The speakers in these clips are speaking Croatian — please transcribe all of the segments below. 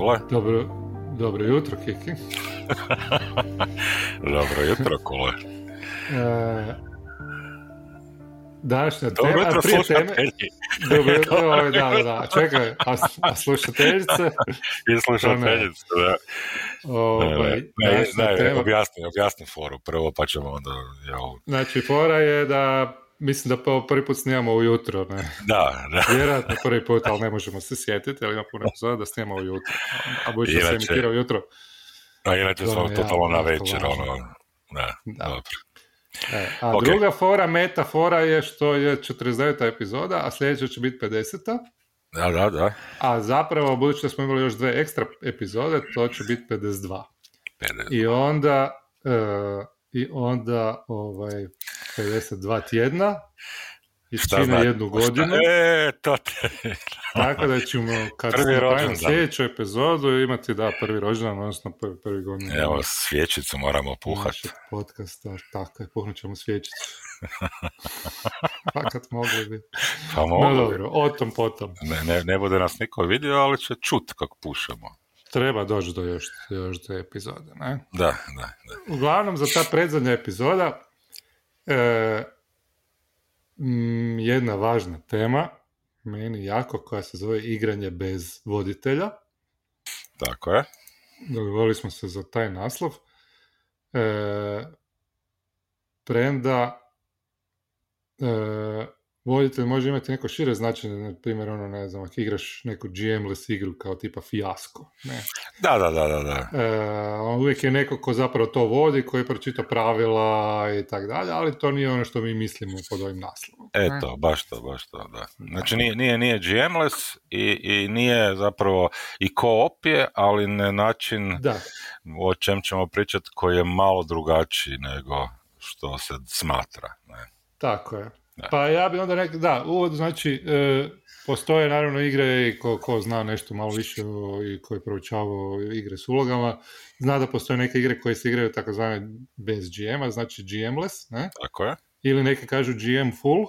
Kule. Dobro, dobro jutro, Kiki. dobro jutro, Kule. E, današnja Dobro tema, jutro, prije teme... Dobro jutro, ovaj, da, da, da, čekaj, a, a slušateljice? I slušateljice, da. Ovaj, Ne, ne, objasni, objasni foru prvo, pa ćemo onda... Jel... znači, fora je da, mislim da po prvi put snimamo ujutro, ne? Da, da. Vjerojatno prvi put, ali ne možemo se sjetiti, ali ima puno epizoda da snimamo ujutro. A budući da se emitira ujutro. A inače smo je totalno na večer, ono... Da, Da. dobro. E, a druga fora, metafora je što je 49. epizoda, a sljedeća će biti 50. Da, da, da. A zapravo, budući da smo imali još dve ekstra epizode, to će biti 52. Pede. I onda, e, i onda ovaj, 52 tjedna i čine jednu Šta- godinu. E, to te... Tako da ćemo, kad Prvi sljedeću epizodu, imati, da, prvi rođendan, odnosno prvi, prvi godinu. Evo, svječicu moramo puhati. podcasta, tako je, puhnut ćemo svječicu. Fakat mogli bi. Pa No mogu. dobro, o tom potom. Ne, ne, ne bude nas niko vidio, ali će čut kako pušemo. Treba doći do još, još te epizode, ne? Da, da, da. Uglavnom, za ta predzadnja epizoda e, mm, jedna važna tema, meni jako, koja se zove igranje bez voditelja. Tako je. Dogovorili smo se za taj naslov. E, premda e, voditelj može imati neko šire značenje, na primjer, ono, ne znam, ako igraš neku GM-less igru kao tipa fijasko, ne? Da, da, da, da, da. E, on uvijek je neko ko zapravo to vodi, koji pročita pravila i tak dalje, ali to nije ono što mi mislimo pod ovim naslovom. ne? Eto, baš to, baš to, da. Znači nije, nije, nije GM-less i, i nije zapravo i co-op je, ali na način Da, o čem ćemo pričati koji je malo drugačiji nego što se smatra. Ne? tako je. Pa ja bi onda rekao, da, uvod znači, e, postoje naravno igre i ko, ko zna nešto malo više o, i ko je proučavao igre s ulogama, zna da postoje neke igre koje se igraju takozvane bez GM-a, znači GM-less, ne? Tako je? Ili neki kažu GM full,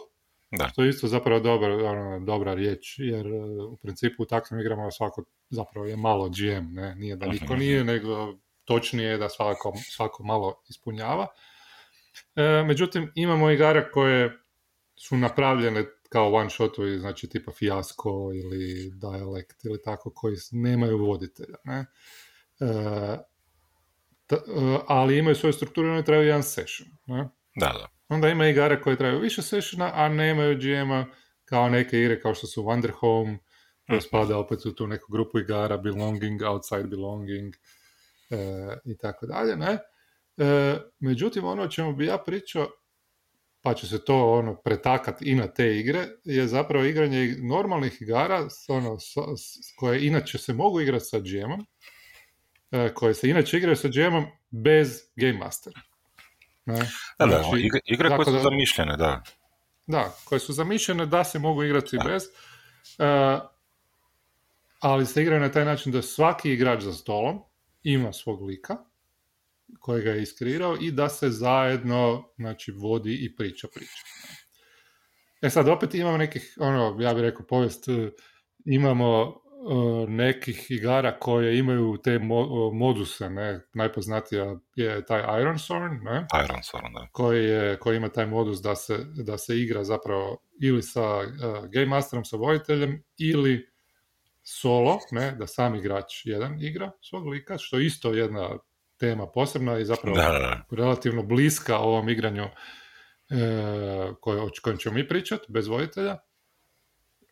Da. što je isto zapravo dobra, ono, dobra riječ, jer e, u principu u takvim igrama svako zapravo je malo GM, ne? Nije da niko nije, nego točnije je da svako, svako malo ispunjava. E, međutim, imamo igara koje su napravljene kao one shotovi, znači tipa Fiasco ili Dialect ili tako, koji nemaju voditelja, ne? E, ta- e, ali imaju svoju strukturu i oni trebaju jedan session, ne? Da, da. Onda ima igara koje traju više sessiona, a nemaju GM-a kao neke igre kao što su Wonder Home, koje Mhm. spada opet u tu neku grupu igara, Belonging, Outside Belonging e, i tako dalje, ne? E, međutim, ono o čemu bi ja pričao, pa će se to ono pretakat i na te igre, je zapravo igranje ig- normalnih igara ono, s- s- koje inače se mogu igrati sa GM-om, e, koje se inače igraju sa GM-om bez Game Mastera. Ne? Da, da, Znači, igre, igre koje su da- zamišljene, da. da, koje su zamišljene da se mogu igrati Da. bez, e, ali se igraju na taj način da svaki igrač za stolom ima svog lika kojega je iskreirao i da se zajedno znači, vodi i priča priča. E sad, opet imamo nekih, ono, ja bih rekao, povijest, e, imamo e, nekih igara koje imaju te mo- moduse, ne, najpoznatija je taj Iron Sorn, ne, Iron Sword, da. koji, je, koji ima taj modus da se, da se igra zapravo ili sa uh, Game Masterom, sa voditeljem, ili solo, ne, da sam igrač jedan igra svog lika, što je isto jedna tema posebna i zapravo Da, da, da. relativno bliska ovom igranju e, koje, o kojem ćemo mi pričati, bez voditelja.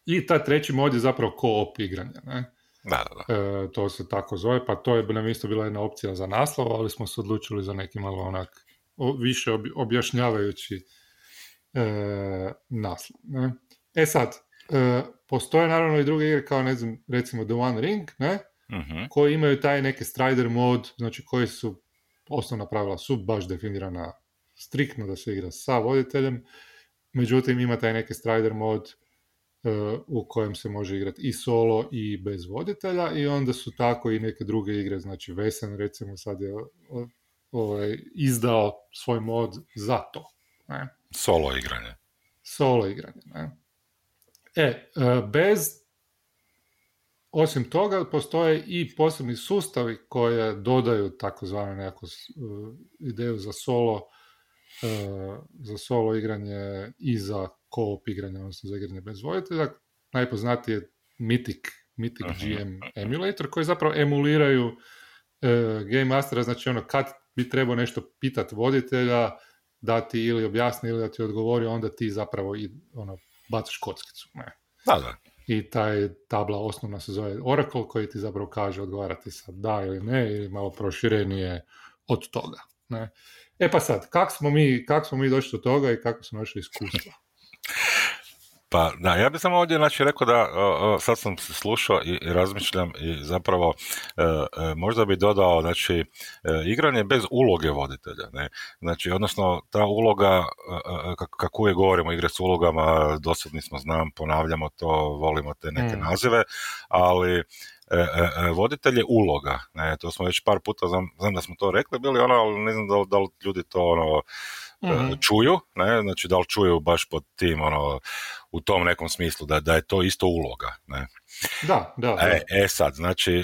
I ta treći mod je zapravo co-op igranje. Ne? Da, da, da. E, to se tako zove, pa to je nam isto bila jedna opcija za naslov, ali smo se odlučili za neki malo onak o- više ob- objašnjavajući e, naslov. Ne? E sad, e, postoje naravno i druge igre kao ne znam, recimo The One Ring, ne? Mhm. koji imaju taj neki strider mod, znači koji su osnovna pravila su baš definirana striktno da se igra sa voditeljem, međutim ima taj neki strider mod e, u kojem se može igrati i solo i bez voditelja i onda su tako i neke druge igre, znači Vesen recimo sad je ovaj, izdao svoj mod za to. Ne? Solo igranje. Solo igranje. Ne? E, e, bez osim toga, postoje i posebni sustavi koje dodaju takozvanu nekakvu ideju za solo za solo igranje i za co-op igranje, odnosno za igranje bez voditelja. Najpoznatiji je Mythic, Mythic GM emulator, koji zapravo emuliraju uh, Game Mastera, znači ono kad bi trebao nešto pitati voditelja, da ti ili objasni ili da ti odgovori, onda ti zapravo i, ono, bacaš kockicu. Ne. Da, da. I taj tabla osnovna se zove Oracle koji ti zapravo kaže odgovarati sad da ili ne ili malo proširenije od toga. Ne. E pa sad, kako smo, mi, kak smo mi došli do toga i kako smo naše iskustva? Pa da, ja bih samo ovdje znači, rekao da sad sam se slušao i, razmišljam i zapravo e, e, možda bi dodao znači e, igranje bez uloge voditelja, ne? Znači odnosno ta uloga kako uvijek govorimo igre s ulogama, dosadni smo znam, ponavljamo to, volimo te neke mm. nazive, ali voditelj je uloga, ne, to smo već par puta, znam, znam da smo to rekli bili, ono, ali ne znam da, da li ljudi to ono, mm čuju, ne, znači da li čuju baš pod tim, ono, u tom nekom smislu, da, da je to isto uloga, ne. Da, da. E, e sad, znači, e,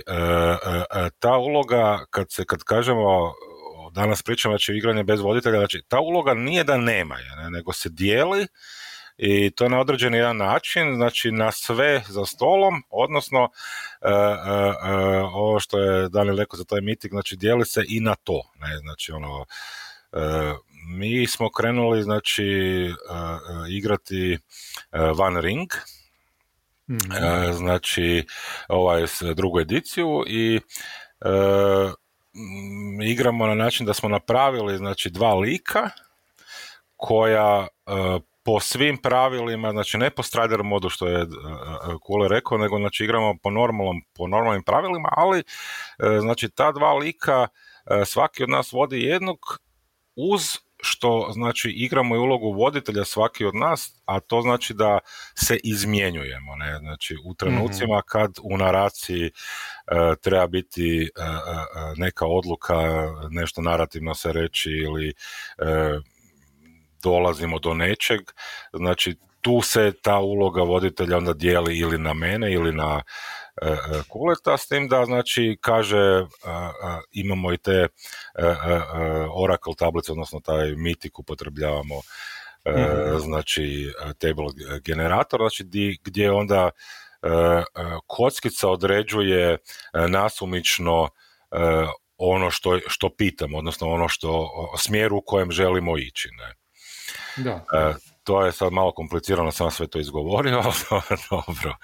e, ta uloga, kad se, kad kažemo, danas pričamo, znači, igranje bez voditelja, znači, ta uloga nije da nema je, ne, nego se dijeli, i to na određeni jedan način, znači na sve za stolom, odnosno uh, uh, ovo što je Daniel rekao za taj mitik, znači dijeli se i na to, ne, znači ono, mi smo krenuli znači igrati Van Ring, mm-hmm. znači ovaj drugu ediciju i igramo na način da smo napravili znači dva lika koja po svim pravilima, znači ne po Strider modu što je Kule rekao, nego znači igramo po normalnom, po normalnim pravilima, ali znači ta dva lika svaki od nas vodi jednog uz što znači igramo i ulogu voditelja svaki od nas, a to znači da se izmjenjujemo, ne? Znači u trenucima mhm. kad u naraciji treba biti neka odluka, nešto narativno se reći ili dolazimo do nečeg, znači tu se ta uloga voditelja onda dijeli ili na mene ili na kuleta, s tim da znači kaže e, imamo i te Oracle tablice, odnosno taj mitik upotrebljavamo mm znači table generator, znači di, gdje onda kockica određuje nasumično ono što, što pitam, odnosno ono što smjer u kojem želimo ići. Ne? Da. E, to je sad malo komplicirano, sam sve to izgovorio, ali dobro,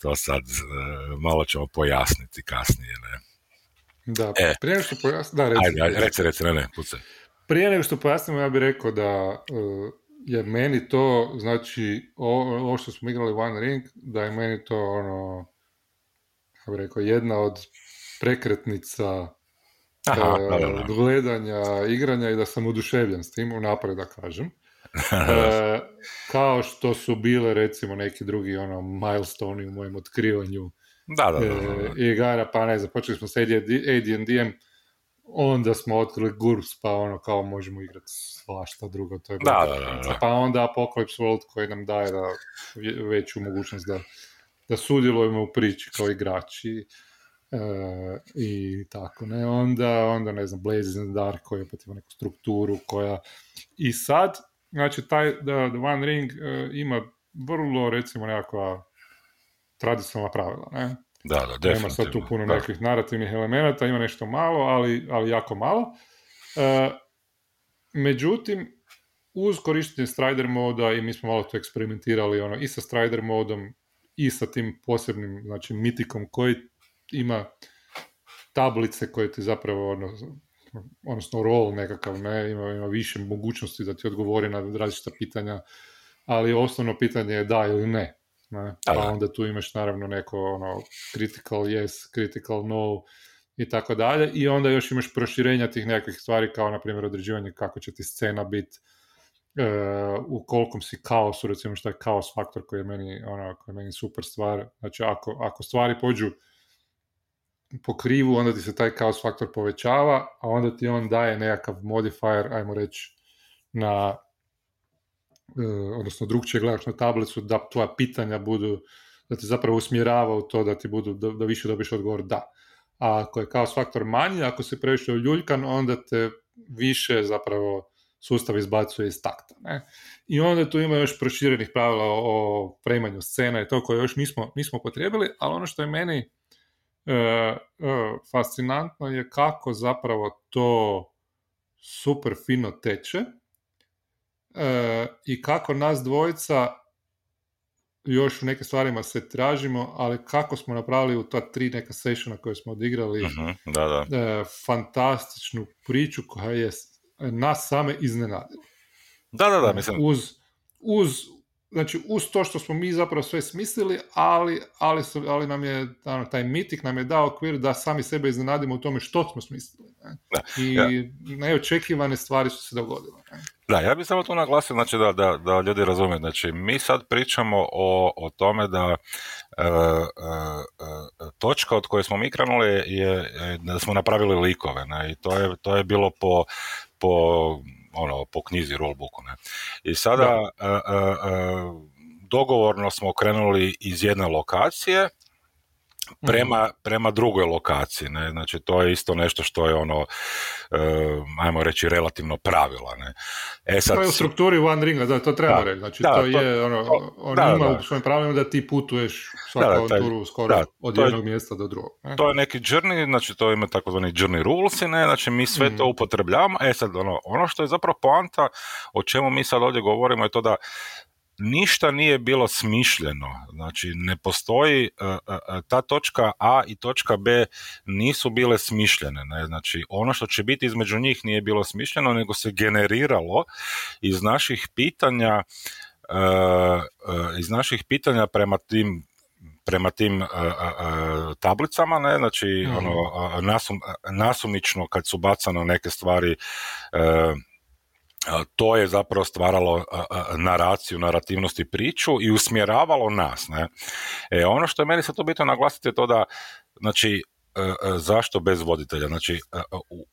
to sad e, malo ćemo pojasniti kasnije, ne. Da, e. prije nego što pojasnimo, da, reci. Ajde, reci, reci, ne, ne, pucaj. Prije nego što pojasnimo, ja bih rekao da e, je meni to, znači, ovo što smo igrali One Ring, da je meni to, ono, ja bih rekao, jedna od prekretnica Aha, gledanja, igranja i da sam oduševljen s tim, unaprijed da kažem. E, kao što su bile recimo neki drugi ono milestone u mojem otkrivanju da, da, da, e, igara, pa ne znam, počeli smo s AD&D-em, onda smo otkrili GURPS, pa ono kao možemo igrati svašta drugo, to je da, da, da, pa onda Apocalypse World koji nam daje da, veću mogućnost da, da sudjelujemo u priči kao igrači e, i tako, ne, onda, onda ne znam, the Dark koji opet ima neku strukturu koja i sad Znači, taj The, the One Ring uh, ima vrlo, recimo, nekakva tradicionalna pravila, ne? Da, da, definitivno. Nema sad tu puno da. nekakvih narativnih elemenata, ima nešto malo, ali, ali jako malo. Uh, međutim, uz korištenje Strider moda i mi smo malo to eksperimentirali ono, i sa Strider modom i sa tim posebnim znači, mitikom koji ima tablice koje ti zapravo ono, odnosno rol nekakav, ne, ima, ima više mogućnosti da ti odgovori na različita pitanja, ali osnovno pitanje je da ili ne. ne? Pa onda tu imaš naravno neko ono, critical yes, critical no i tako dalje. I onda još imaš proširenja tih nekakvih stvari kao na primjer određivanje kako će ti scena biti e, u kolkom si kaosu, recimo što je kaos faktor koji je meni, ono, koji je meni super stvar. Znači ako, ako stvari pođu po krivu, onda ti se taj kaos faktor povećava, a onda ti on daje nekakav modifier, ajmo reći, na, e, odnosno drugčije gledaš na tablicu, da tvoja pitanja budu da ti zapravo usmjerava u to da ti budu, da, da više dobiš odgovor da. A ako je kaos faktor manji, ako se previše uljuljkan, onda te više zapravo sustav izbacuje iz takta. Ne? I onda tu ima još proširenih pravila o premanju scena i to koje još nismo, nismo potrebili, ali ono što je meni fascinantno je kako zapravo to super fino teče e, i kako nas dvojica još u nekim stvarima se tražimo, ali kako smo napravili u ta tri neka sessiona koje smo odigrali uh da, da. E, fantastičnu priču koja je nas same iznenadila. Da, da, da, mislim. Uz, uz, znači, uz to što smo mi zapravo sve smislili, ali, ali, su, ali nam je, ano, taj mitik nam je dao okvir da sami sebe iznenadimo u tome što smo smislili. Ne? I ja. neočekivane stvari su se dogodile. Ne? Da, ja bih samo tu naglasio znači, da, da, da ljudi razumiju. Znači, mi sad pričamo o, o tome da e, e, e točka od koje smo mi krenuli je da smo napravili likove. Ne? I to je, to je bilo po, po ono, po knjizi rulebooku. Ne? I sada e, e, e, dogovorno smo krenuli iz jedne lokacije prema, mhm. prema drugoj lokaciji. Ne? Znači, to je isto nešto što je ono, ajmo reći, relativno pravila. Ne? E, sad, to je u strukturi One Ringa, da, to treba reći. Znači, to, je, ono, on da, ima da. u svojim pravilima da ti putuješ svaku turu skoro od jednog mjesta do drugog. Ne? To je neki journey, znači to ima takozvani journey rules, ne? znači mi sve to mhm. upotrebljavamo. E sad, ono, ono što je zapravo poanta o čemu mi sad ovdje govorimo je to da ništa nije bilo smišljeno, znači ne postoji, e, e, e, ta točka A i točka B nisu bile smišljene, ne? znači ono što će biti između njih nije bilo smišljeno, nego se generiralo iz naših pitanja, iz naših pitanja prema tim prema tim tablicama, ne, znači mm ono, nasum, nasumično kad su bacano neke stvari to je zapravo stvaralo naraciju, narativnost i priču i usmjeravalo nas. Ne? E, ono što je meni sad to bitno naglasiti je to da, znači, e, e, zašto bez voditelja? Znači, e,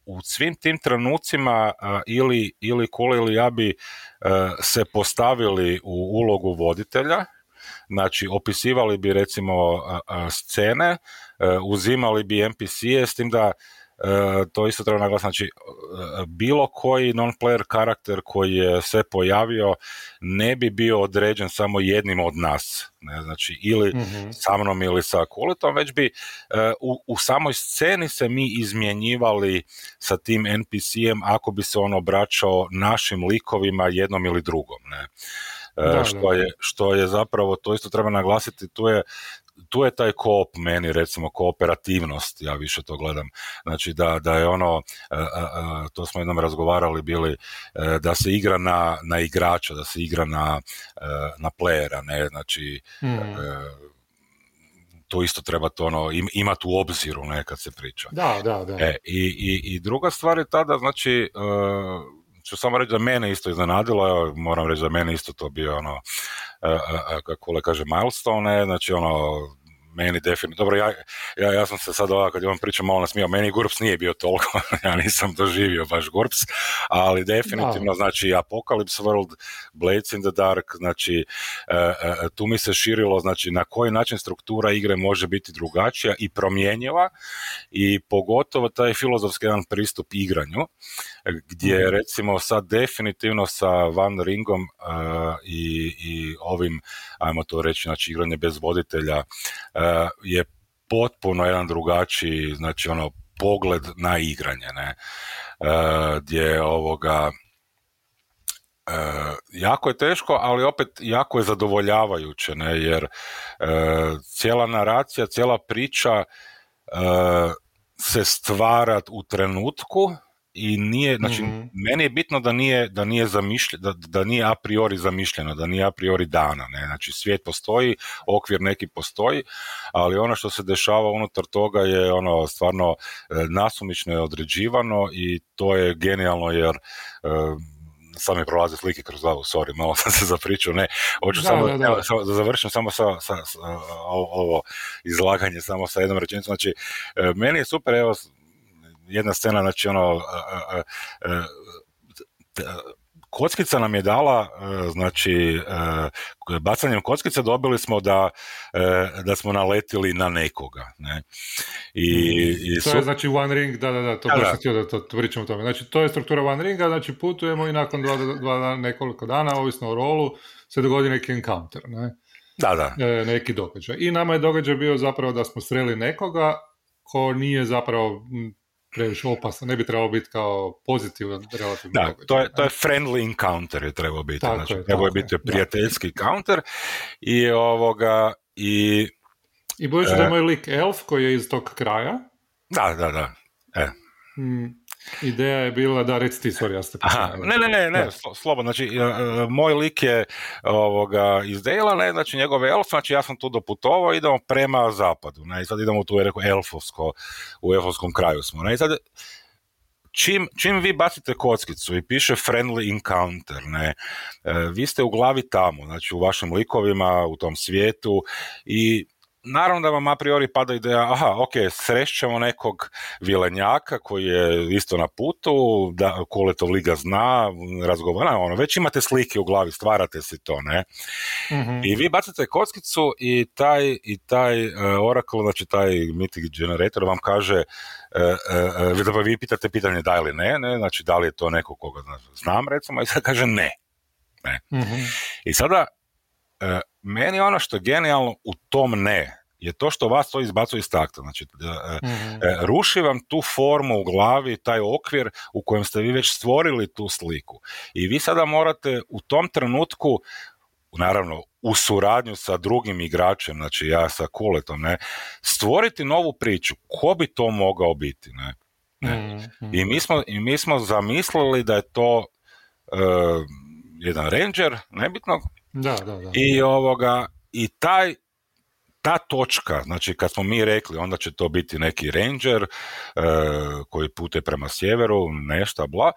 u, svim tim trenucima ili, ili Kuli ili ja bi se postavili u ulogu voditelja, znači opisivali bi recimo scene, uzimali bi NPC-e s tim da to isto treba naglasiti, znači e, bilo koji non-player karakter koji je se pojavio ne bi bio određen samo jednim od nas, ne, znači ili mm sa mnom ili sa kulitom, već bi e, u, u samoj sceni se mi izmjenjivali sa tim NPC-em ako bi se on obraćao našim likovima jednom ili drugom, ne. Da, što, Je, što je zapravo, to isto treba naglasiti, tu je tu je taj koop meni recimo kooperativnost, ja više to gledam, znači da, da je ono, e, e, e, to smo jednom razgovarali bili, da se igra na, na igrača, da se igra na, na playera, ne, znači mm. to isto treba to ono, imati u obziru ne, kad se priča. Da, da, da. E, i, i, I druga stvar je tada, znači, ću samo reći da mene isto iznenadilo, evo, moram reći da mene isto to bio ono, kako le kaže, milestone, znači ono, meni definitivno, dobro, ja, ja, ja sam se sad ovako, kad je on pričao malo nasmijao, meni GURPS nije bio toliko, ja nisam doživio baš GURPS, ali definitivno, da. znači, Apocalypse World, Blades in the Dark, znači, e, e, tu mi se širilo, znači, na koji način struktura igre može biti drugačija i promjenjiva i pogotovo taj filozofski jedan pristup igranju, gdje mhm. recimo sad definitivno sa Van Ringom uh, i, i ovim, ajmo to reći, znači igranje bez voditelja uh, je potpuno jedan drugačiji, znači ono, pogled na igranje, ne, uh, gdje ovoga, Uh, jako je teško, ali opet jako je zadovoljavajuće, ne, jer uh, cijela naracija, cijela priča uh, se stvara u trenutku i nije, znači, mm meni je bitno da nije, da nije zamišljeno, da, da nije a priori zamišljeno, da nije a priori dana, ne, znači svijet postoji, okvir neki postoji, ali ono što se dešava unutar toga je ono stvarno e, nasumično je određivano i to je genijalno jer e, sad mi prolaze slike kroz glavu, sorry, malo sam se zapričao, ne, hoću da, samo, da, da. Evo, da završim samo sa, sa, sa, ovo izlaganje samo sa jednom rečenicom, znači, e, meni je super, evo, jedna scena, znači ono, kockica nam je dala, znači, bacanjem kockice dobili smo da, da smo naletili na nekoga, ne. I, i to je znači One Ring, da, da, da, to baš htio da to pričamo o tome. Znači, to je struktura One Ringa, znači putujemo i nakon dva, dva nekoliko dana, ovisno o rolu, se dogodi neki encounter, ne. Da, da. E, neki događaj. I nama je događaj bio zapravo da smo sreli nekoga ko nije zapravo previše opasan, ne bi trebalo biti kao pozitivan relativno Da, događaj. to je, to je friendly encounter je trebao biti, tako znači, je, trebao je biti prijateljski da. counter i ovoga i... I budući e, da je moj lik elf koji je iz tog kraja. Da, da, da. E. Mm, Ideja je bila da reci ti, sorry, ja ste Aha, ne, ne, ne, ne, slobodno, znači, e, e, moj lik je ovoga, iz Dejla, ne, znači njegove elf, znači ja sam tu doputovao, idemo prema zapadu, ne, i sad idemo tu, je rekao, elfovsko, u elfovskom kraju smo, ne, i sad, čim, čim vi bacite kockicu i piše friendly encounter, ne, e, vi ste u glavi tamo, znači u vašim likovima, u tom svijetu i naravno da vam a priori pada ideja, aha, ok, srećemo nekog vilenjaka koji je isto na putu, da Koletov liga zna, razgovara, ono, već imate slike u glavi, stvarate si to, ne? mm I vi bacite kockicu i taj, i taj uh, Oracle, znači taj Mythic Generator vam kaže, uh, uh, uh, vi pitate pitanje da ili ne, ne, znači da li je to neko koga znam, recimo, i sad kaže ne. ne. mm I sada E, meni ono što je genijalno u tom ne je to što vas to izbacuje iz takta. Znači, mm ruši vam tu formu u glavi, taj okvir u kojem ste vi već stvorili tu sliku. I vi sada morate u tom trenutku, naravno u suradnju sa drugim igračem, znači ja sa Kuletom, ne, stvoriti novu priču. Ko bi to mogao biti? Ne? ne. Mhm, I, mi smo, I mi smo zamislili da je to jedan ranger, nebitno, da, da, da. I ovoga, i taj ta točka, znači kad smo mi rekli onda će to biti neki ranger e, koji pute prema sjeveru, nešto, bla,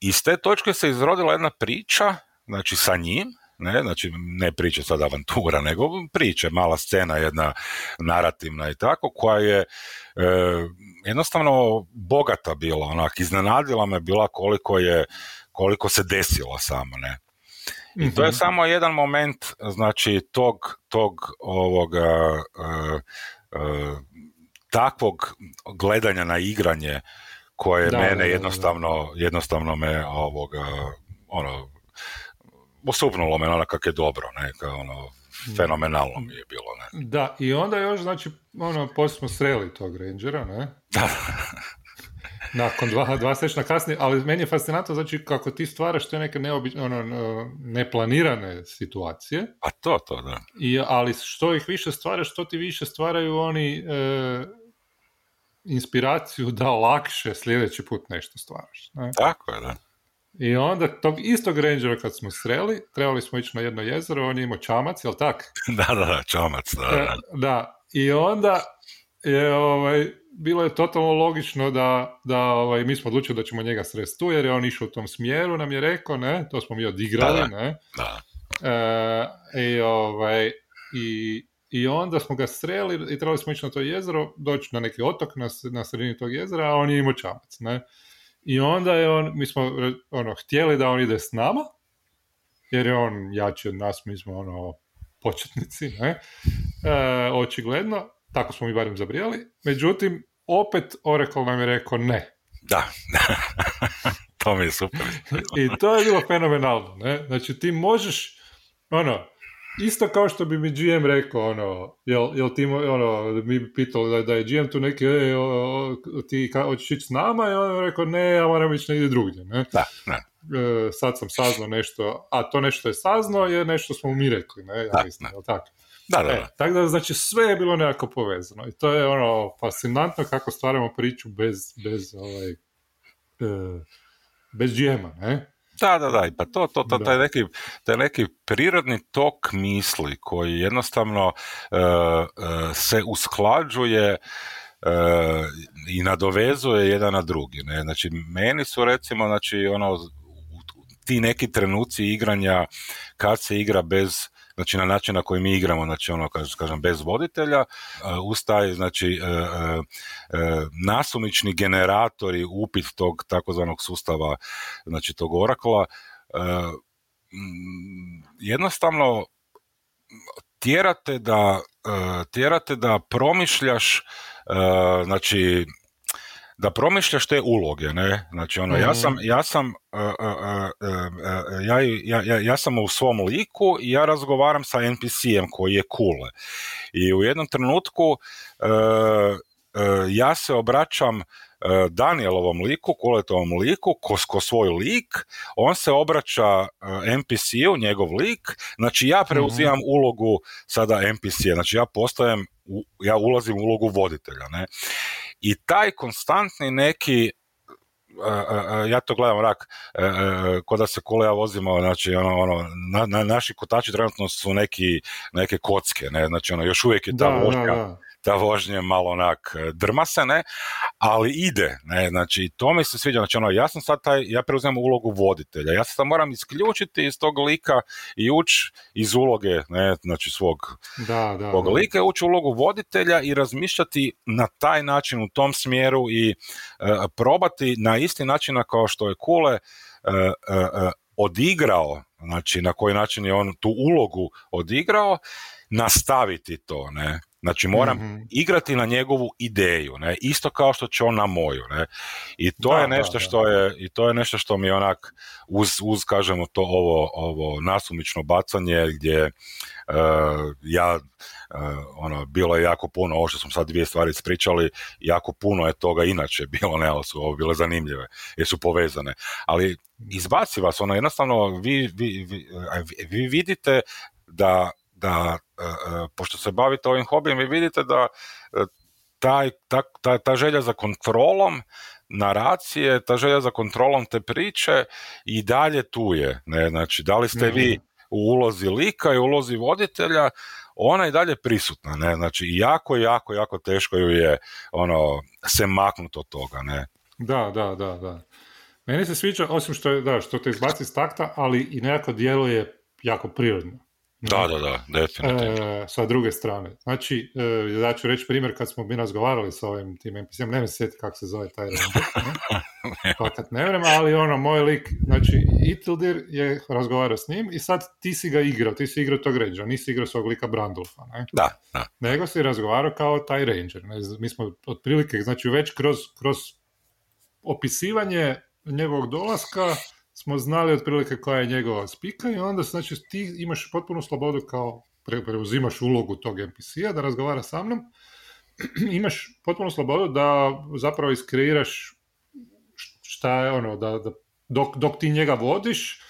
iz te točke se izrodila jedna priča, znači sa njim, ne, znači ne priče sad avantura, nego priče, mala scena, jedna narativna i tako, koja je e, jednostavno bogata bila, onak, iznenadila me bila koliko je, koliko se desilo samo, ne. I to je mhm. samo jedan moment, znači, tog, tog ovoga, uh, uh, takvog gledanja na igranje koje da, mene jednostavno, jednostavno me ovoga, ono, osupnulo me ono kak je dobro, ne, kao ono, fenomenalno mi je bilo, ne. Da, i onda još, znači, ono, poslije smo sreli tog Rangera, ne? Da. Nakon dva, dva sečna kasnije, ali meni je fascinantno znači kako ti stvaraš te neke neobične, ono, neplanirane situacije. A to, to, da. I, ali što ih više stvaraš, što ti više stvaraju oni e, inspiraciju da lakše sljedeći put nešto stvaraš. Ne? Tako je, da. I onda tog istog rangera kad smo sreli, trebali smo ići na jedno jezero, on je imao čamac, jel tak? da, da, da, čamac, da. E, da, i onda je ovaj, bilo je totalno logično da, da ovaj, mi smo odlučili da ćemo njega sresti tu, jer je on išao u tom smjeru, nam je rekao, ne, to smo mi odigrali, da, ne. Da. E, i, ovaj, i, I onda smo ga sreli i trebali smo ići na to jezero, doći na neki otok na, na sredini tog jezera, a on je imao čamac, ne. I onda je on, mi smo ono, htjeli da on ide s nama, jer je on jači od nas, mi smo ono početnici, ne, e, očigledno, tako smo mi barem zabrijali. Međutim, opet Oracle nam je rekao ne. Da, to mi je super. I to je bilo fenomenalno. Ne? Znači ti možeš, ono, isto kao što bi mi GM rekao, ono, jel, jel ti, ono, mi bi pitalo da, da je GM tu neki, e, o, ti hoćeš ići s nama i on je rekao, ne, ja moram ići negdje drugdje, ne? Da, da. E, sad sam saznao nešto, a to nešto je saznao je nešto smo mi rekli, ne? Ja da, mislim, da. tako? Da, da, e, tako da, znači, sve je bilo nekako povezano. I to je ono, fascinantno kako stvaramo priču bez, bez, ovaj, e, bez džema, ne? Da, da, da, pa to, to, to, taj neki, taj neki prirodni tok misli koji jednostavno uh, uh, se usklađuje uh, i nadovezuje jedan na drugi. Ne? Znači, meni su recimo, znači, ono, ti neki trenuci igranja kad se igra bez znači na način na koji mi igramo, znači ono, kažem, bez voditelja, ustaje, znači, nasumični generatori, upit tog takozvanog sustava, znači tog orakla, jednostavno tjerate da, tjerate da promišljaš, znači, da promišljaš te uloge, ne? Znači, ono, ja mhm. sam, ja sam, ja, ja, ja, sam u svom liku i ja razgovaram sa NPC-em koji je cool. I u jednom trenutku ja se obraćam Danielovom liku, Kuletovom liku, ko, ko svoj lik, on se obraća NPC-u, njegov lik, znači ja preuzimam mhm. ulogu sada NPC-a, znači ja postajem, ja ulazim u ulogu voditelja, ne? I taj konstantni neki ja to gledam rak, kod da se kole ja vozimo, znači ono, ono na, naši kotači trenutno su neki, neke kocke, ne, znači ono, još uvijek je ta vožnja, ta vožnja malo onak e, drma se, ne, ali ide, ne, znači to mi se sviđa, znači ono, ja sam sad taj, ja preuzimam ulogu voditelja, ja se sad moram isključiti iz tog lika i ući iz uloge, ne, znači svog, da, da, svog lika, ući u ulogu voditelja i razmišljati na taj način, u tom smjeru i uh, probati na isti način kao što je Kule uh, odigrao, znači na koji način je on tu ulogu odigrao, nastaviti to, ne, Znači moram mhm. igrati na njegovu ideju, ne? isto kao što će on na moju. Ne? I to je nešto što je i to je nešto što mi onak uz, uz kažemo to ovo, ovo nasumično bacanje gdje uh, ja uh, ono bilo je jako puno ovo što smo sad dvije stvari ispričali, jako puno je toga inače bilo, ne, ali su ovo bile zanimljive jer su povezane. Ali izbaci vas, ono jednostavno vi, vi, vi, vi vidite da da e, e, pošto se bavite ovim hobijem vi vidite da e, taj, ta, ta, ta želja za kontrolom naracije, ta želja za kontrolom te priče i dalje tu je. Ne? Znači, da li ste vi mhm. u ulozi lika i u ulozi voditelja, ona je dalje prisutna. Ne? Znači, jako, jako, jako teško ju je ono, se maknuti od toga. Ne? Da, da, da, da. Meni se sviđa, osim što, je, da, što te izbaci iz takta, ali i nekako djeluje jako prirodno. Da, da, da, definitivno. E, sa druge strane. Znači, e, ja ću reći primjer kad smo mi razgovarali sa ovim tim NPC-em, ne mi se kako se zove taj ranger, ne? vrem, ali ono, moj lik, znači, Itildir je razgovarao s njim i sad ti si ga igrao, ti si igrao tog rangera, nisi igrao svog lika Brandulfa, ne? Da, da. Nego si razgovarao kao taj ranger, ne? Mi smo otprilike, znači, već kroz, kroz opisivanje njegovog dolaska smo znali otprilike koja je njegova spika i onda znači ti imaš potpunu slobodu kao preuzimaš ulogu tog NPC-a da razgovara sa mnom, imaš potpunu slobodu da zapravo iskreiraš šta je ono, da, da dok, dok ti njega vodiš,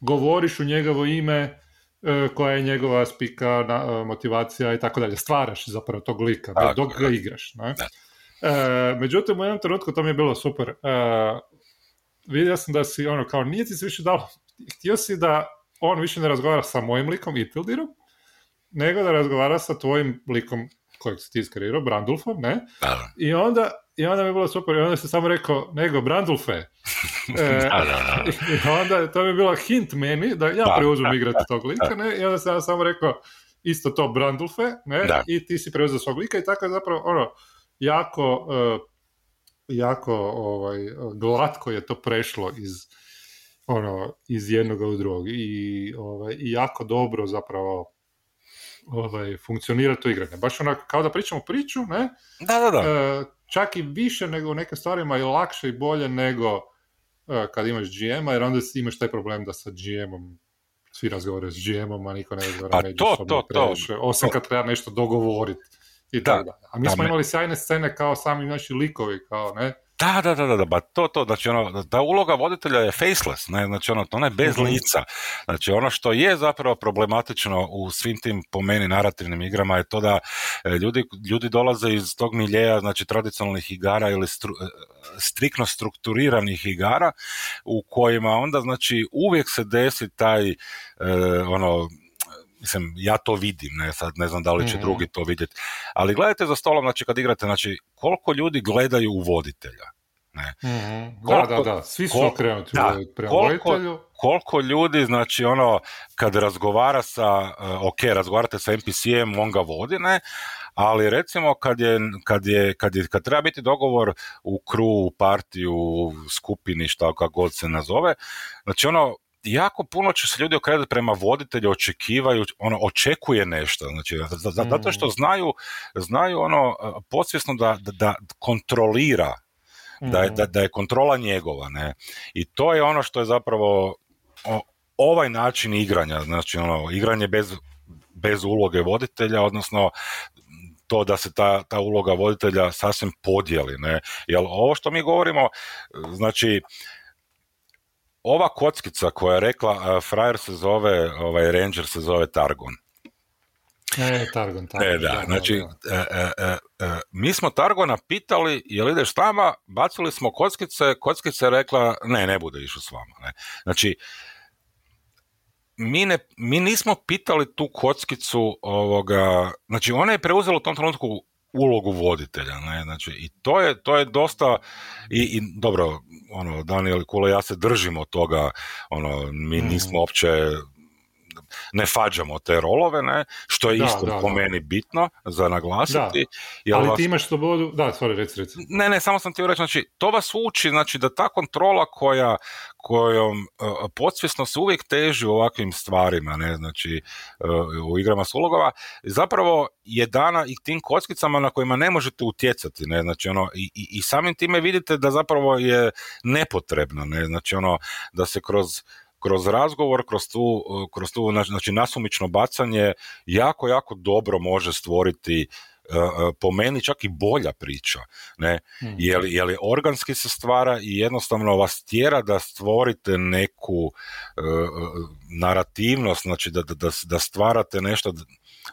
govoriš u njegovo ime, e, koja je njegova spika, e, motivacija i tako dalje. Stvaraš zapravo tog lika, dok ga igraš. Ne? E, međutim, u jednom trenutku to mi je bilo super. E, vidio sam da si ono, kao nije ti se više dalo, htio si da on više ne razgovara sa mojim likom Itildirom, nego da razgovara sa tvojim likom kojeg si ti iskreirao, Brandulfom, ne? I onda, I onda mi je bilo super, i onda se samo rekao, nego Brandulfe. E, I onda to mi je bilo hint meni da ja preuzmem igrati tog lika, ne? I onda sam samo rekao, isto to Brandulfe, ne? I ti si preuzeo svog lika i tako je zapravo, ono, jako uh, jako ovaj, glatko je to prešlo iz ono, iz jednog u drugog i, ovaj, i jako dobro zapravo ovaj, funkcionira to igranje. Baš onako, kao da pričamo priču, ne? Da, da, da. E, čak i više nego u nekim stvarima i lakše i bolje nego e, kad imaš GM-a, jer onda imaš taj problem da sa GM-om svi razgovore s GM-om, a niko ne razgovara pa to, to, to, osim kad treba nešto dogovoriti i da, tako A mi smo imali sjajne scene kao sami naši likovi, kao ne, da, da, da, da, ba to, to, znači ono, ta uloga voditelja je faceless, ne, znači ono, ona je bez mhm. lica. Znači ono što je zapravo problematično u svim tim, po meni, narativnim igrama je to da e, ljudi, ljudi dolaze iz tog miljeja, znači tradicionalnih igara ili stru, e, strikno strukturiranih igara u kojima onda, znači, uvijek se desi taj, e, ono, mislim, ja to vidim, ne, sad ne znam da li će mhm. drugi to vidjeti, ali gledajte za stolom, znači kad igrate, znači koliko ljudi gledaju u voditelja, Ne. Mm-hmm. Da, da, da, svi su okrenuti prema koliko, koliko ljudi, znači ono, kad razgovara sa, uh, ok, razgovarate sa NPC-em, on ga vodi, ne, ali recimo kad je, kad je, kad je, kad treba biti dogovor u kru, u partiju, u skupini, šta kako god se nazove, znači ono, jako puno će se ljudi okrenuti prema voditelju, očekivaju, ono, očekuje nešto, znači, zato što mm. znaju, znaju ono, podsvjesno da, da, da kontrolira, da je, da, da je kontrola njegova, ne, i to je ono što je zapravo ovaj način igranja, znači ono, igranje bez, bez uloge voditelja, odnosno to da se ta, ta uloga voditelja sasvim podijeli, ne, jer ovo što mi govorimo, znači, ova kockica koja je rekla uh, frajer se zove, ovaj Ranger se zove Targon. E, Targon, Targon. E, da, znači, e, e, e, e, mi smo Targona pitali, jel ideš s nama, bacili smo kockice, kockica je rekla, ne, ne bude išao s vama. Ne. Znači, mi, ne, mi nismo pitali tu kockicu ovoga, znači ona je preuzela u tom trenutku ulogu voditelja, ne, znači i to je, to je dosta i, i dobro, ono, Daniel Kule ja se držimo toga, ono, mi mhm. nismo uopće ne fađamo te rolove, ne, što je isto po meni bitno za naglasiti. Ali ti imaš slobodu, da, sorry, reci, reci. Ne, ne, samo sam ti reći, znači, to vas uči, znači, da ta kontrola koja, kojom uh, podsvjesno se uvijek teži u ovakvim stvarima, ne, znači, uh, u igrama s ulogova, zapravo je dana i tim kockicama na kojima ne možete utjecati, ne, znači, ono, i, i, i samim time vidite da zapravo je nepotrebno, ne, znači, ono, da se kroz kroz razgovor, kroz tu, kroz tu znači nasumično bacanje jako, jako dobro može stvoriti e, e, po meni čak i bolja priča, ne, hmm. je, li, je li organski se stvara i jednostavno vas tjera da stvorite neku uh, narativnost, znači da, da, da stvarate nešto,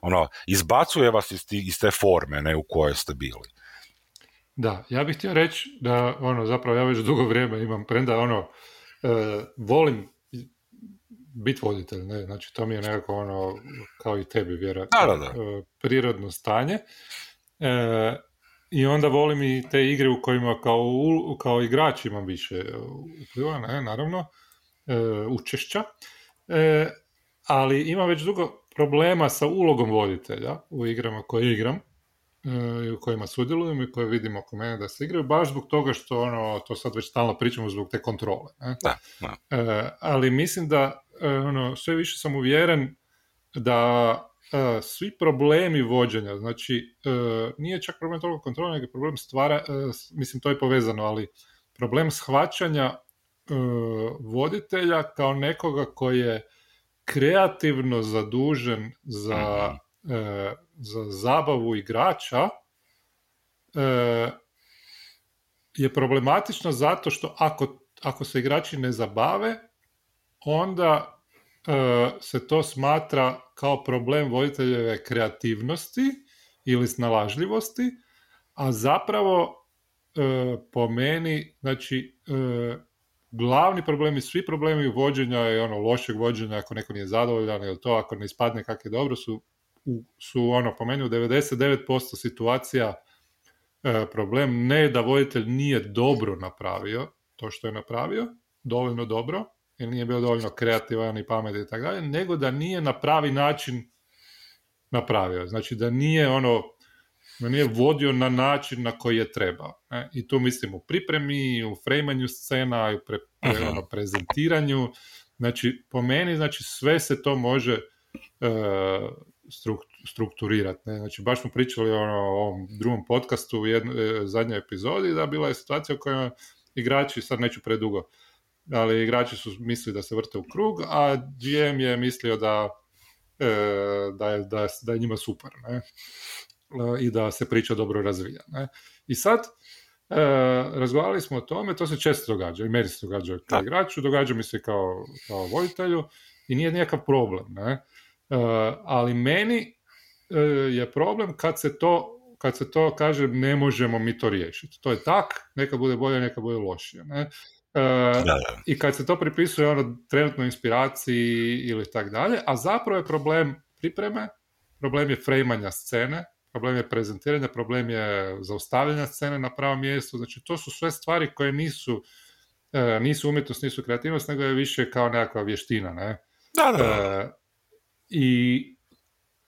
ono, izbacuje vas iz, iz te forme ne, u kojoj ste bili. Da, ja bih htio reći da, ono, zapravo ja već dugo vrijeme imam, prenda, ono, volim biti voditelj, ne, znači to mi je nekako ono, kao i tebi vjerojatno, e, prirodno stanje. E, I onda volim i te igre u kojima kao, kao igrač imam više upliva, ne, naravno, e, učešća. E, ali imam već dugo problema sa ulogom voditelja u igrama koje igram i u kojima sudjelujem i koje vidimo oko mene da se igraju, baš zbog toga što ono, to sad već stalno pričamo zbog te kontrole. Ne? Da, da. ali mislim da E, ono, sve više sam uvjeren da e, svi problemi vođenja, znači e, nije čak problem toliko kontrola, nego problem stvara, mislim to je povezano, ali problem shvaćanja voditelja kao nekoga koji je kreativno zadužen za, mhm. za zabavu igrača je problematično zato što ako, ako se igrači ne zabave, onda e, se to smatra kao problem voditeljeve kreativnosti ili snalažljivosti, a zapravo e, po meni, znači, e, glavni problemi, svi problemi vođenja i ono lošeg vođenja, ako neko nije zadovoljan ili to, ako ne ispadne kak je dobro, su, su ono, po meni u 99% situacija problem ne da voditelj nije dobro napravio to što je napravio, dovoljno dobro, ili nije bio dovoljno kreativan i pametan i tako dalje, nego da nije na pravi način napravio. Znači da nije ono, da nije vodio na način na koji je trebao. Ne? I tu mislim u pripremi, u frejmanju scena, u pre, ono, prezentiranju. Znači, po meni, znači, sve se to može uh, strukturirati. Ne? Znači, baš smo pričali ono, o ovom drugom podcastu u jednoj e, zadnjoj epizodi, da bila je situacija u kojoj igrači, sad neću predugo, ali igrači su mislili da se vrte u krug, a GM je mislio da, e, da, je, da, da je njima super ne? E, i da se priča dobro razvija. Ne? I sad, e, razgovarali smo o tome, to se često događa, i meni se događa kao igraču, događa mi se kao, kao voditelju i nije nikakav problem. Ne? E, ali meni je problem kad se to kad se to kaže ne možemo mi to riješiti. To je tak, neka bude bolje, neka bude lošije. Ne? E, I kad se to pripisuje ono trenutnoj inspiraciji ili tak dalje, a zapravo je problem pripreme, problem je frejmanja scene, problem je prezentiranja, problem je zaustavljanja scene na pravom mjestu, znači to su sve stvari koje nisu, e, nisu umjetnost, nisu kreativnost, nego je više kao nekakva vještina, ne? Da, da. E, I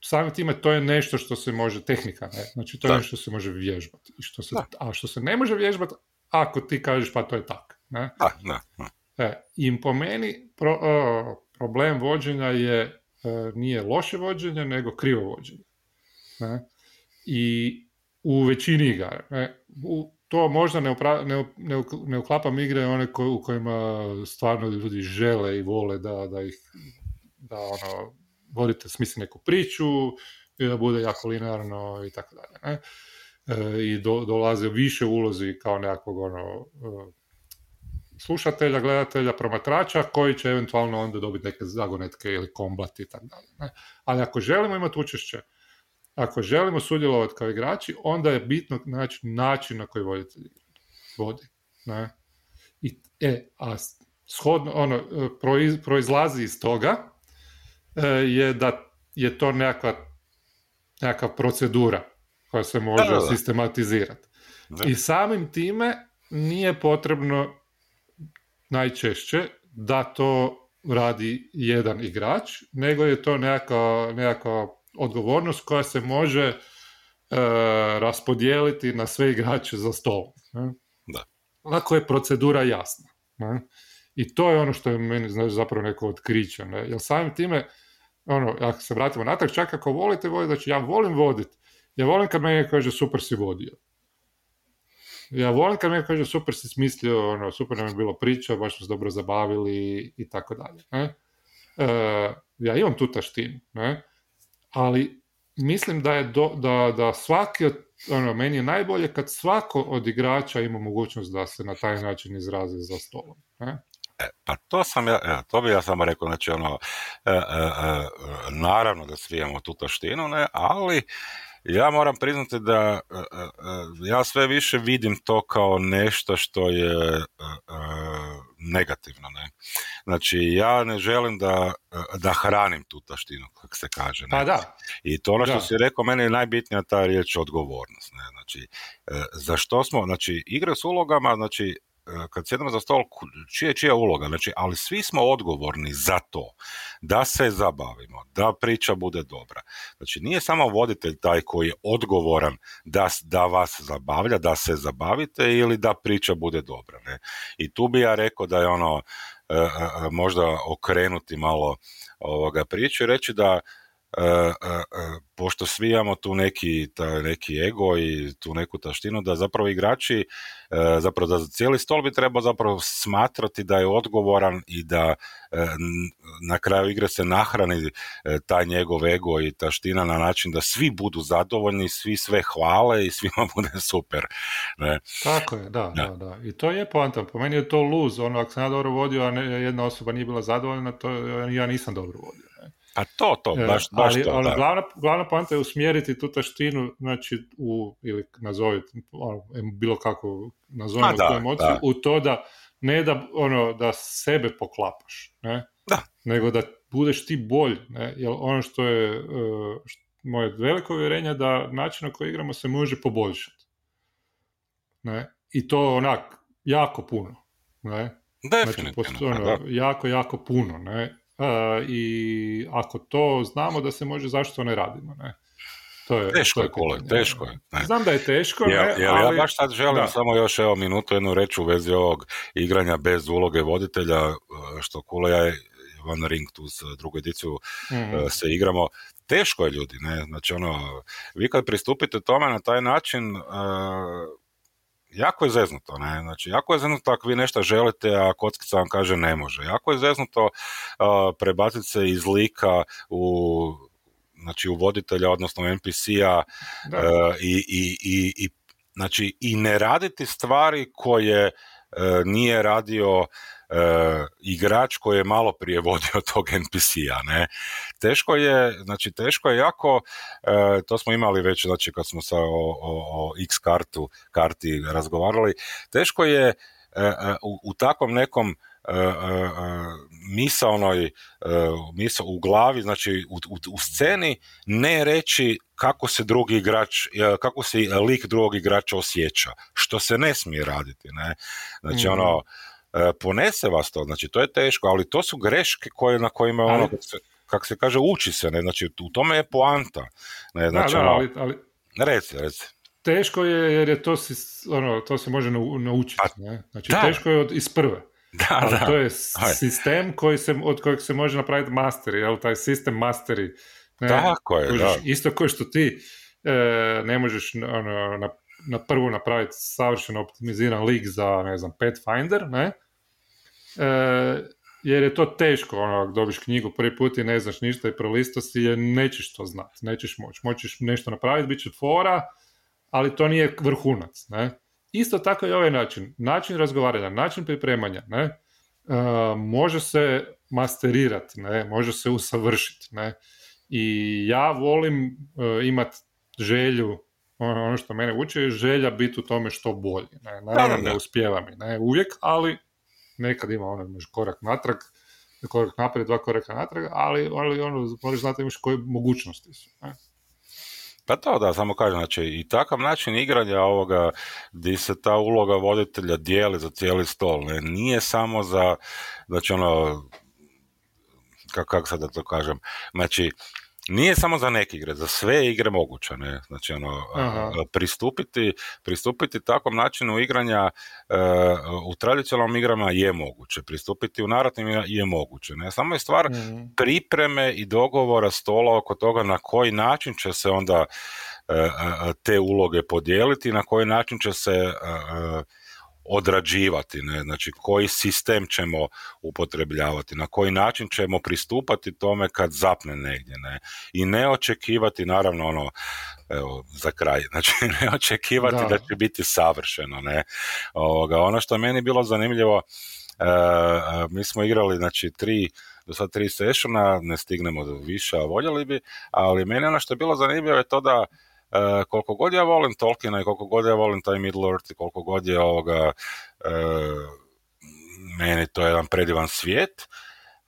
samim time to je nešto što se može, tehnika, ne? Znači to je Da. nešto što se može vježbati. Što se, Da. a što se ne može vježbati, ako ti kažeš pa to je tak, ne? Da, da. E, I po meni pro- o, problem vođenja je e, nije loše vođenje, nego krivo vođenje. Ne? I u većini igara. Ne? U, to možda ne, upra- ne, ne, ne uklapam igre one ko- u kojima stvarno ljudi žele i vole da, da ih da ono, vodite smisli neku priču i da bude jako linearno i tako dalje. Ne? E, I do, dolaze više ulozi kao nekakvog ono, slušatelja, gledatelja, promatrača koji će eventualno onda dobiti neke zagonetke ili kombat i tako dalje. ne. Ali ako želimo imati učešće, ako želimo sudjelovati kao igrači, onda je bitno naći način na koji voditelj vodi. Ne? I, e, a shodno, ono, proiz- proizlazi iz toga e, je da je to nekakva, nekakva procedura koja se može Da, da, da. sistematizirati. I samim time nije potrebno najčešće da to radi jedan igrač, nego je to nekakva, nekakva odgovornost koja se može e, raspodijeliti na sve igrače za stolom. Ne? Da. Ako je procedura jasna. Ne? I to je ono što je meni znači, zapravo neko otkriće. Ne? Jer samim time, ono, ako se vratimo natrag, čak ako volite voditi, znači ja volim voditi, ja volim kad meni kaže super si vodio. Ja volim kad mi kaže super si smislio, ono, super nam je bilo priča, baš smo se dobro zabavili i tako dalje. Ne? E, ja imam tu taštinu, ne? ali mislim da je do, da, da svaki ono, meni je najbolje kad svako od igrača ima mogućnost da se na taj način izrazi za stolom. Ne? E, pa to sam ja, evo, to bi ja samo rekao, znači ono, e, e, e, naravno da svi imamo tu taštinu, ne, ali ja moram priznati da e, e, e, ja sve više vidim to kao nešto što je negativno, ne. Znači, ja ne želim da, da hranim tu taštinu, kako se kaže, ne. Pa da, I to ono što Da. si rekao, meni je najbitnija ta riječ odgovornost. Ne? Znači, za što smo, znači, igre s ulogama, znači, kad sjedemo za stol, čija je čija uloga, znači, ali svi smo odgovorni za to, da se zabavimo, da priča bude dobra. Znači, nije samo voditelj taj koji je odgovoran da, da vas zabavlja, da se zabavite ili da priča bude dobra. Ne? I tu bi ja rekao da je ono, e, e, e, možda okrenuti malo ovoga priču i reći da pošto svi imamo tu neki, taj neki ego i tu neku taštinu, da zapravo igrači, e, zapravo da cijeli stol bi trebao zapravo smatrati da je odgovoran i da e, na kraju igre se nahrani e, taj njegov ego i taština na način da svi budu zadovoljni, svi sve hvale i svima bude super. Ne? tako je, da, Da. da, da. I to je poanta. Po meni je to luz. Ono, ako sam ja dobro vodio, a ne, jedna osoba nije bila zadovoljna, to ja nisam dobro vodio. Ne? A to, to, E, baš, baš ali to, ono, da. glavna, glavna poanta je usmjeriti tu taštinu, znači, u, ili nazovite, ono, bilo kako da, tu emociju, da. u to da ne da, ono, da sebe poklapaš, ne? Da. nego da budeš ti bolj, ne? jer ono što je e, što- moje veliko uvjerenje da način na koji igramo se može poboljšati. Ne? I to onak, jako puno. Ne? Znači, Definitivno. posto- ono, da. jako, jako puno, ne? E, I ako to znamo da se može, zašto ne radimo, ne? To je, Teško to je, Kole, pitanje, teško je, ne. Znam da je teško, Jel, ne, jel ali... ja baš sad želim da. samo još evo minutu jednu reći u vezi ovog igranja bez uloge voditelja, e, što Kule ja Van Ring tu s drugu ediciju Mhm. e, se igramo. Teško je ljudi, ne? Znači ono, vi kad pristupite tome na taj način, e, jako je zeznuto, ne? Znači, jako je zeznuto ako vi nešto želite, a kockica vam kaže ne može. Jako je zeznuto uh, prebaciti se iz lika u znači u voditelja, odnosno NPC-a Da. e, i, i, i, i, znači, i ne raditi stvari koje e, nije radio igrač koji je malo prije vodio tog NPC-a, ne. Teško je, znači teško je jako, e, to smo imali već, znači kad smo sa o, o, o X kartu, karti razgovarali, teško je e, e, u, u takvom nekom e, misaonoj misa u glavi, znači u, u, u sceni ne reći kako se drugi igrač, kako se lik drugog igrača osjeća, što se ne smije raditi, ne. Znači, mm ono, ponese vas to, znači, to je teško, ali to su greške koje, na kojima, ono, kako se, kaže, uči se, ne, znači, u tome je poanta, ne, znači, da, da, ono, ali, ali... Reci, reci teško je jer je to, ono, to se može naučiti. Pa, ne? Znači teško je od, iz prve. Da, da. To je sistem koji se, od kojeg se može napraviti masteri, jel? taj sistem masteri. Ne? Tako je, da. Isto kao što ti e, ne možeš ono, na, na prvu napraviti savršeno optimiziran lik za, ne znam, Pathfinder, ne? E, jer je to teško, ono, ako dobiš knjigu prvi put i ne znaš ništa i prolisto si je, nećeš to znati, nećeš moći. Moćeš nešto napraviti, bit će fora, ali to nije vrhunac. Ne? Isto tako i ovaj način. Način razgovaranja, način pripremanja, ne? E, može se masterirati, ne? može se usavršiti. Ne? I ja volim uh, imati želju, ono, ono što mene uči je želja biti u tome što bolje. Ne? Naravno ne uspjeva mi, ne? uvijek, ali nekad ima ono, korak natrag, korak naprijed, dva koraka natrag, ali, ali ono, moraš znati imaš koje mogućnosti su. Ne? Pa to da, samo kažem, znači i takav način igranja ovoga gdje se ta uloga voditelja dijeli za cijeli stol, ne, nije samo za, znači ono, kako kak sad da to kažem, znači nije samo za neke igre, za sve igre moguće, ne? Znači, ono, pristupiti, pristupiti takvom načinu igranja e, u tradicionalnim igrama je moguće, pristupiti u narativnim je moguće, ne? Samo je stvar mhm. pripreme i dogovora stola oko toga na koji način će se onda e, te uloge podijeliti, na koji način će se e, odrađivati, ne? znači koji sistem ćemo upotrebljavati, na koji način ćemo pristupati tome kad zapne negdje, ne? I ne očekivati, naravno, ono, evo, za kraj, znači ne očekivati da, će biti savršeno, ne? Ovoga, ono što meni bilo zanimljivo, e, e, mi smo igrali, znači, tri, do sad tri sessiona, ne stignemo do više, a voljeli bi, ali meni ono što je bilo zanimljivo je to da E, koliko god ja volim Tolkiena i koliko god ja volim taj Middle Earth i koliko god je ovoga e, meni to je jedan predivan svijet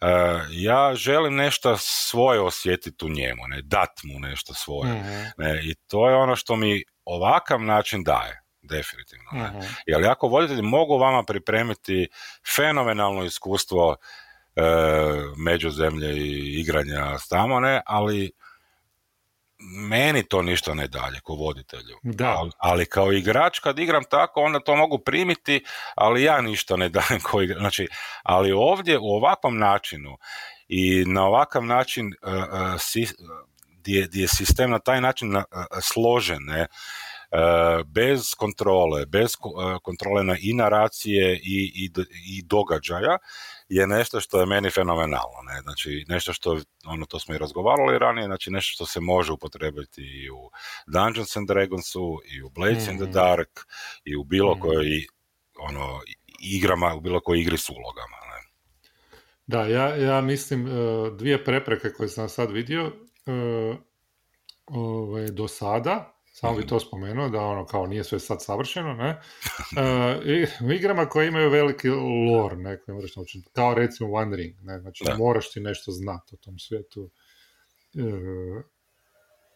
e, ja želim nešto svoje osjetiti u njemu, ne, dat mu nešto svoje. Mhm. Ne, I to je ono što mi ovakav način daje, definitivno. Ne. uh Jer ako voditelji mogu vama pripremiti fenomenalno iskustvo e, međuzemlje i igranja tamo, ne, ali meni to ništa ne dalje ko voditelju. Da. Ali, ali, kao igrač kad igram tako onda to mogu primiti, ali ja ništa ne dajem ko igrač. Znači, ali ovdje u ovakvom načinu i na ovakav način uh, uh, gdje, je sistem na taj način uh, složen, ne, bez kontrole, bez kontrole na i naracije i, i, i događaja, je nešto što je meni fenomenalno. Ne? Znači, nešto što, ono, to smo i razgovarali ranije, znači nešto što se može upotrebiti i u Dungeons and Dragonsu, i u Blades in the mhm. Dark, i u bilo mm kojoj ono, igrama, u bilo kojoj igri s ulogama. Ne? Da, ja, ja mislim, e, dvije prepreke koje sam sad vidio, e, ove, do sada, samo bi to spomenuo, da ono kao nije sve sad savršeno, ne? Uh, igrama koje imaju veliki lore, ne, koje moraš naučiti, kao recimo One Ring, ne? Znači da. moraš ti nešto znati o tom svijetu. Uh,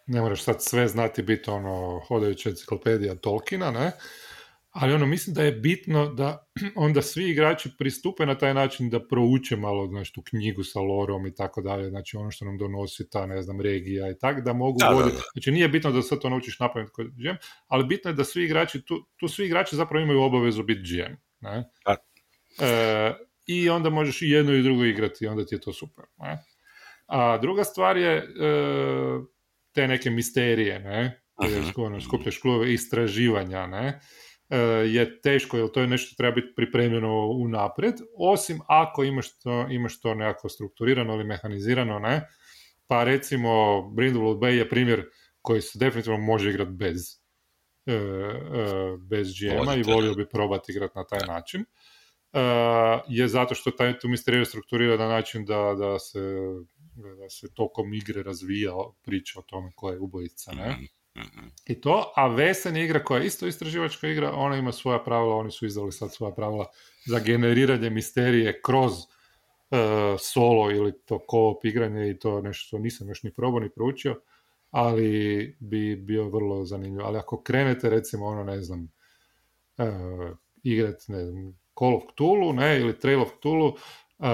ne moraš sad sve znati biti ono hodajuća enciklopedija Tolkiena, ne? Ali ono, mislim da je bitno da onda svi igrači pristupe na taj način da prouče malo, znači, tu knjigu sa lorom i tako dalje, znači ono što nam donosi ta, ne znam, regija i tako, da mogu da, znači nije bitno da sad to naučiš napraviti kod GM, ali bitno je da svi igrači, tu, tu svi igrači zapravo imaju obavezu biti GM, ne? E, I onda možeš i jedno i drugo igrati, onda ti je to super, ne? A druga stvar je e, te neke misterije, ne? Ono, skupljaš klube istraživanja, ne? E, je teško, jer to je nešto treba biti pripremljeno unaprijed, osim ako imaš to, imaš to nekako strukturirano ili mehanizirano, ne? Pa recimo Brindlewood Bay je primjer koji se definitivno može igrati bez, uh, uh, bez GM-a i volio bi probati igrati na taj način. je zato što taj tu misteriju strukturira na način da, da, se, da se tokom igre razvija priča o tome ko je ubojica, ne? Mhm. Mhm. i to, a Vesen igra koja je isto istraživačka igra, ona ima svoja pravila, oni su izdali sad svoja pravila za generiranje misterije kroz e, solo ili to co-op igranje i to nešto što nisam još ni probao ni proučio, ali bi bio vrlo zanimljivo. Ali ako krenete recimo ono ne znam e, igrat ne znam, Call of Cthulhu ne, ili Trail of Cthulhu e,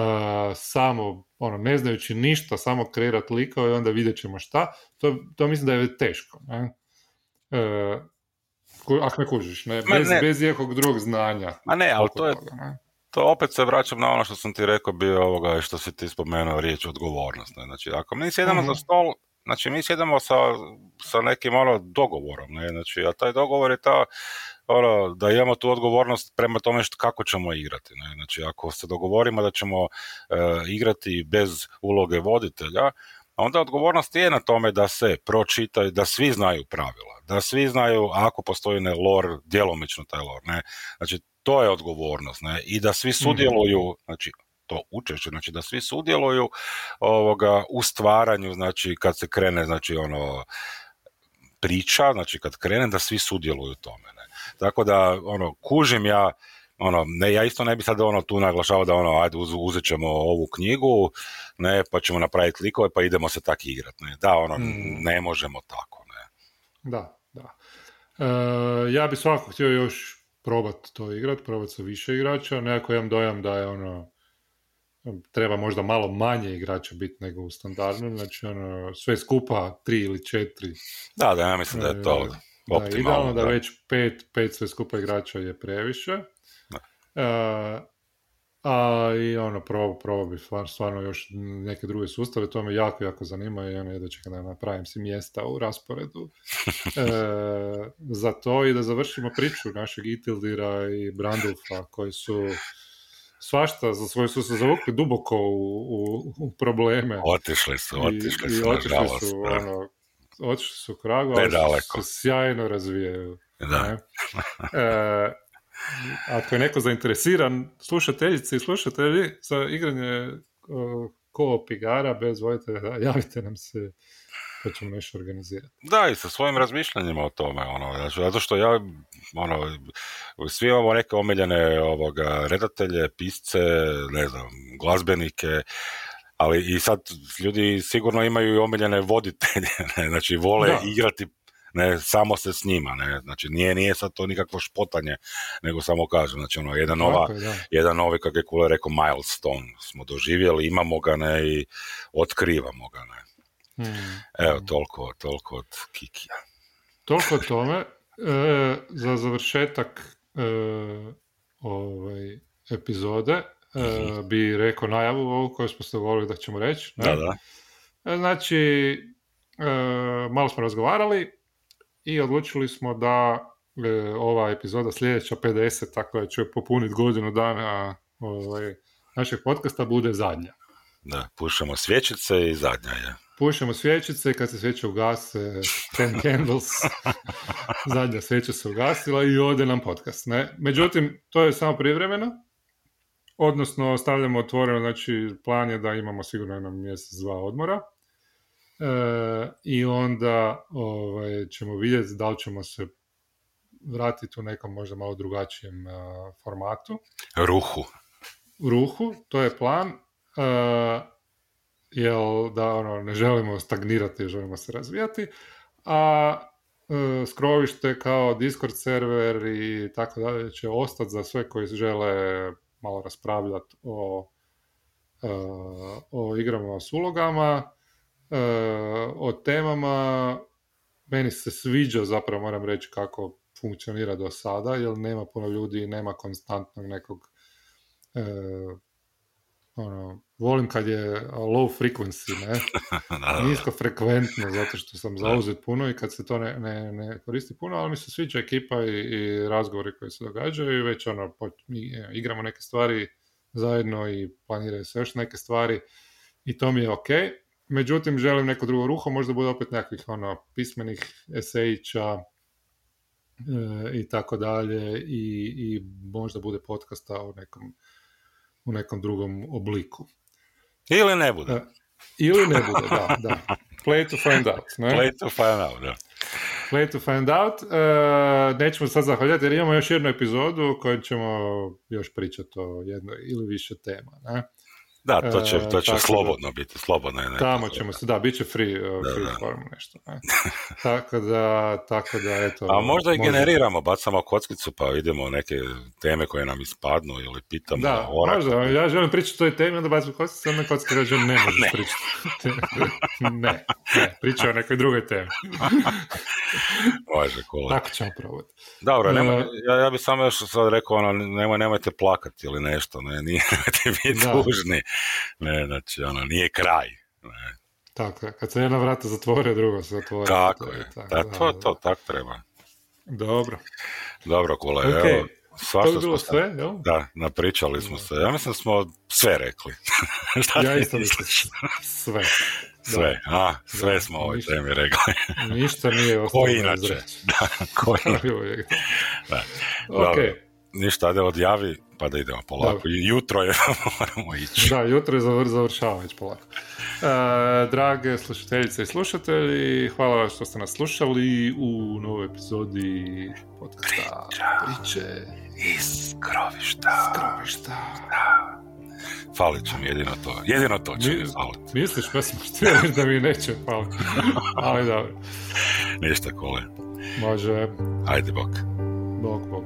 samo ono, ne znajući ništa, samo kreirat likove i onda vidjet ćemo šta, to, to mislim da je teško. Ne? E, ku- ako ne kužiš, ne? Bez, ne. bez ikakvog drugog znanja. Ma ne, ali to je, toga, ne? to opet se vraćam na ono što sam ti rekao bio ovoga i što si ti spomenuo riječ odgovornost. Ne? Znači, ako mi sjedamo Mhm. za stol, znači mi sjedamo sa, sa nekim ono dogovorom, ne? Znači, a taj dogovor je ta, ono, da imamo tu odgovornost prema tome što, kako ćemo igrati. Ne? Znači, ako se dogovorimo da ćemo e, igrati bez uloge voditelja, onda odgovornost je na tome da se pročitaju, da svi znaju pravila, da svi znaju ako postoji ne lore, djelomično taj lore, ne? Znači, to je odgovornost, ne? I da svi sudjeluju, znači, to učešće, znači da svi sudjeluju ovoga, u stvaranju, znači kad se krene, znači ono, priča, znači kad krene da svi sudjeluju u tome, ne? Tako da, ono, kužim ja, ono, ne, ja isto ne bi sad ono tu naglašavao da ono, ajde uz, uzet ćemo ovu knjigu, ne, pa ćemo napraviti likove, pa idemo se tak igrat, ne, da, ono, Mm. ne možemo tako, ne. Da, da. E, ja bi svakako htio još probat to igrat, probat sa više igrača, nekako imam dojam da je ono, treba možda malo manje igrača biti nego u standardnom, znači ono, sve skupa tri ili četiri Da, da, ja mislim da je to E, da idealno da, da. već pet, pet sve skupa igrača je previše. E, a i ono, probao proba bi stvar- stvarno još neke druge sustave, to me jako, jako zanima i ono, jedva čekam da napravim si mjesta u rasporedu e, za to i da završimo priču našeg Itildira i Brandulfa koji su svašta, za svoje su se zavukli duboko u, u, u probleme Otišli su, i, otišli i su, otišli nažalost. su, da. ono, otišli su u kragu, ali se sjajno razvijaju. Da. E, ako je neko zainteresiran, slušateljice i slušatelji za igranje ko-op igara bez voditelja, javite nam se pa ćemo nešto organizirati. Da, i sa svojim razmišljanjima o tome, ono, zato što ja, ono, svi imamo neke omiljene ovoga, redatelje, pisce, ne znam, glazbenike, ali i sad ljudi sigurno imaju i omiljene voditelje, ne, znači vole Da. igrati ne, samo se s njima, ne, znači nije, nije sad to nikakvo špotanje, nego samo kažem, znači ono, jedna nova, je, da. jedan novi, kako je Kule rekao, milestone smo doživjeli, imamo ga, ne, i otkrivamo ga, ne. Hmm. Evo, toliko, toliko od Kikija. Toliko o tome. E, za završetak e, ovaj, epizode e, bi rekao najavu ovu koju smo se dogovorili da ćemo reći. ne? Da, da. E, Znači, e, malo smo razgovarali i odlučili smo da ova epizoda sljedeća 50, tako da će popuniti godinu dana ovaj, našeg podcasta, bude zadnja. Da, pušamo svječice i zadnja je. Pušemo svjećice, kad se sveće ugase, ten candles, zadnja sveća se ugasila i ode nam podcast. Ne? Međutim, to je samo privremeno, odnosno stavljamo otvoreno, znači plan je da imamo sigurno jednom mjesec, dva odmora. E, I onda ovaj, ćemo vidjeti da li ćemo se vratiti u nekom možda malo drugačijem a, formatu Ruhu. ruhu, to je plan, uh, jel da ono, ne želimo stagnirati, želimo se razvijati, a uh, skrovište kao Discord server i tako dalje će ostati za sve koji žele malo raspravljati o, uh, o igrama s ulogama, uh, o temama. Meni se sviđa zapravo, moram reći, kako funkcionira do sada, jer nema puno ljudi nema konstantnog nekog e, ono, volim kad je low frequency, ne? Nisko frekventno, zato što sam zauzet puno i kad se to ne, ne, ne koristi puno, ali mi se sviđa ekipa i, i razgovori koji se događaju i već ono, po- mi, e, igramo neke stvari zajedno i planiraju se još neke stvari i to mi je ok. Međutim, želim neko drugo ruho, možda bude opet nekakvih ono, pismenih esejića e, i tako dalje i, i možda bude podcasta u nekom, u nekom drugom obliku. Ili ne bude. E, Ili ne bude, da, da. Play to find out, ne? Play to find out, da. Way to find out. Uh, nećemo sad zahvaljati jer imamo još jednu epizodu u kojoj ćemo još pričati o jednoj ili više tema. Ne? Da, to će, to će E, tako slobodno biti, slobodno je. neka Tamo ćemo se, da, bit će free, uh, Da, free da. form nešto. Ne? tako da, tako da, eto. A možda i može- generiramo, bacamo kockicu pa vidimo neke teme koje nam ispadnu ili pitamo Da, orak. možda, ja želim pričati o toj temi, onda bacim kockicu, onda kockica kaže ne možeš pričati. ne, ne, priča o nekoj drugoj temi. Može, cool. Tako ćemo probati. Dobro, nema, E, ja, ja bih samo još sad rekao, ono, nemoj, nemojte plakati ili nešto, ne, nije, nemojte biti Da. tužni. Ne, znači, ono, nije kraj. Ne. Tako je, kad se jedna vrata zatvore, drugo se zatvore. Tako To je, tako, da, da, to, da. to, tak treba. Dobro. Dobro, Kule, Ok, evo, To svašta bi bilo smo sve, jel? Da, napričali smo se. Ja mislim da smo sve rekli. Šta Ja isto mislim sve. Sve, a, sve Da, smo o ovoj ništa. temi rekli. Ništa nije ostalo. Ko inače? Da, koji? Kao i uvijek. Da. Ok, Dobro. Ništa, ajde odjavi, pa da idemo polako. Dobro. Jutro je, moramo ići. da, jutro je zavr, završava već polako. E, drage slušateljice i slušatelji, hvala vam što ste nas slušali u novoj epizodi podcasta Priče Iz grovišta. Skrovišta. Falit će mi jedino to. Jedino to će Mi- mi falit. Misliš, pa sam reći da mi neće faliti. Ali dobro, Ništa, kole. može. Ajde. Bok, bok, bok.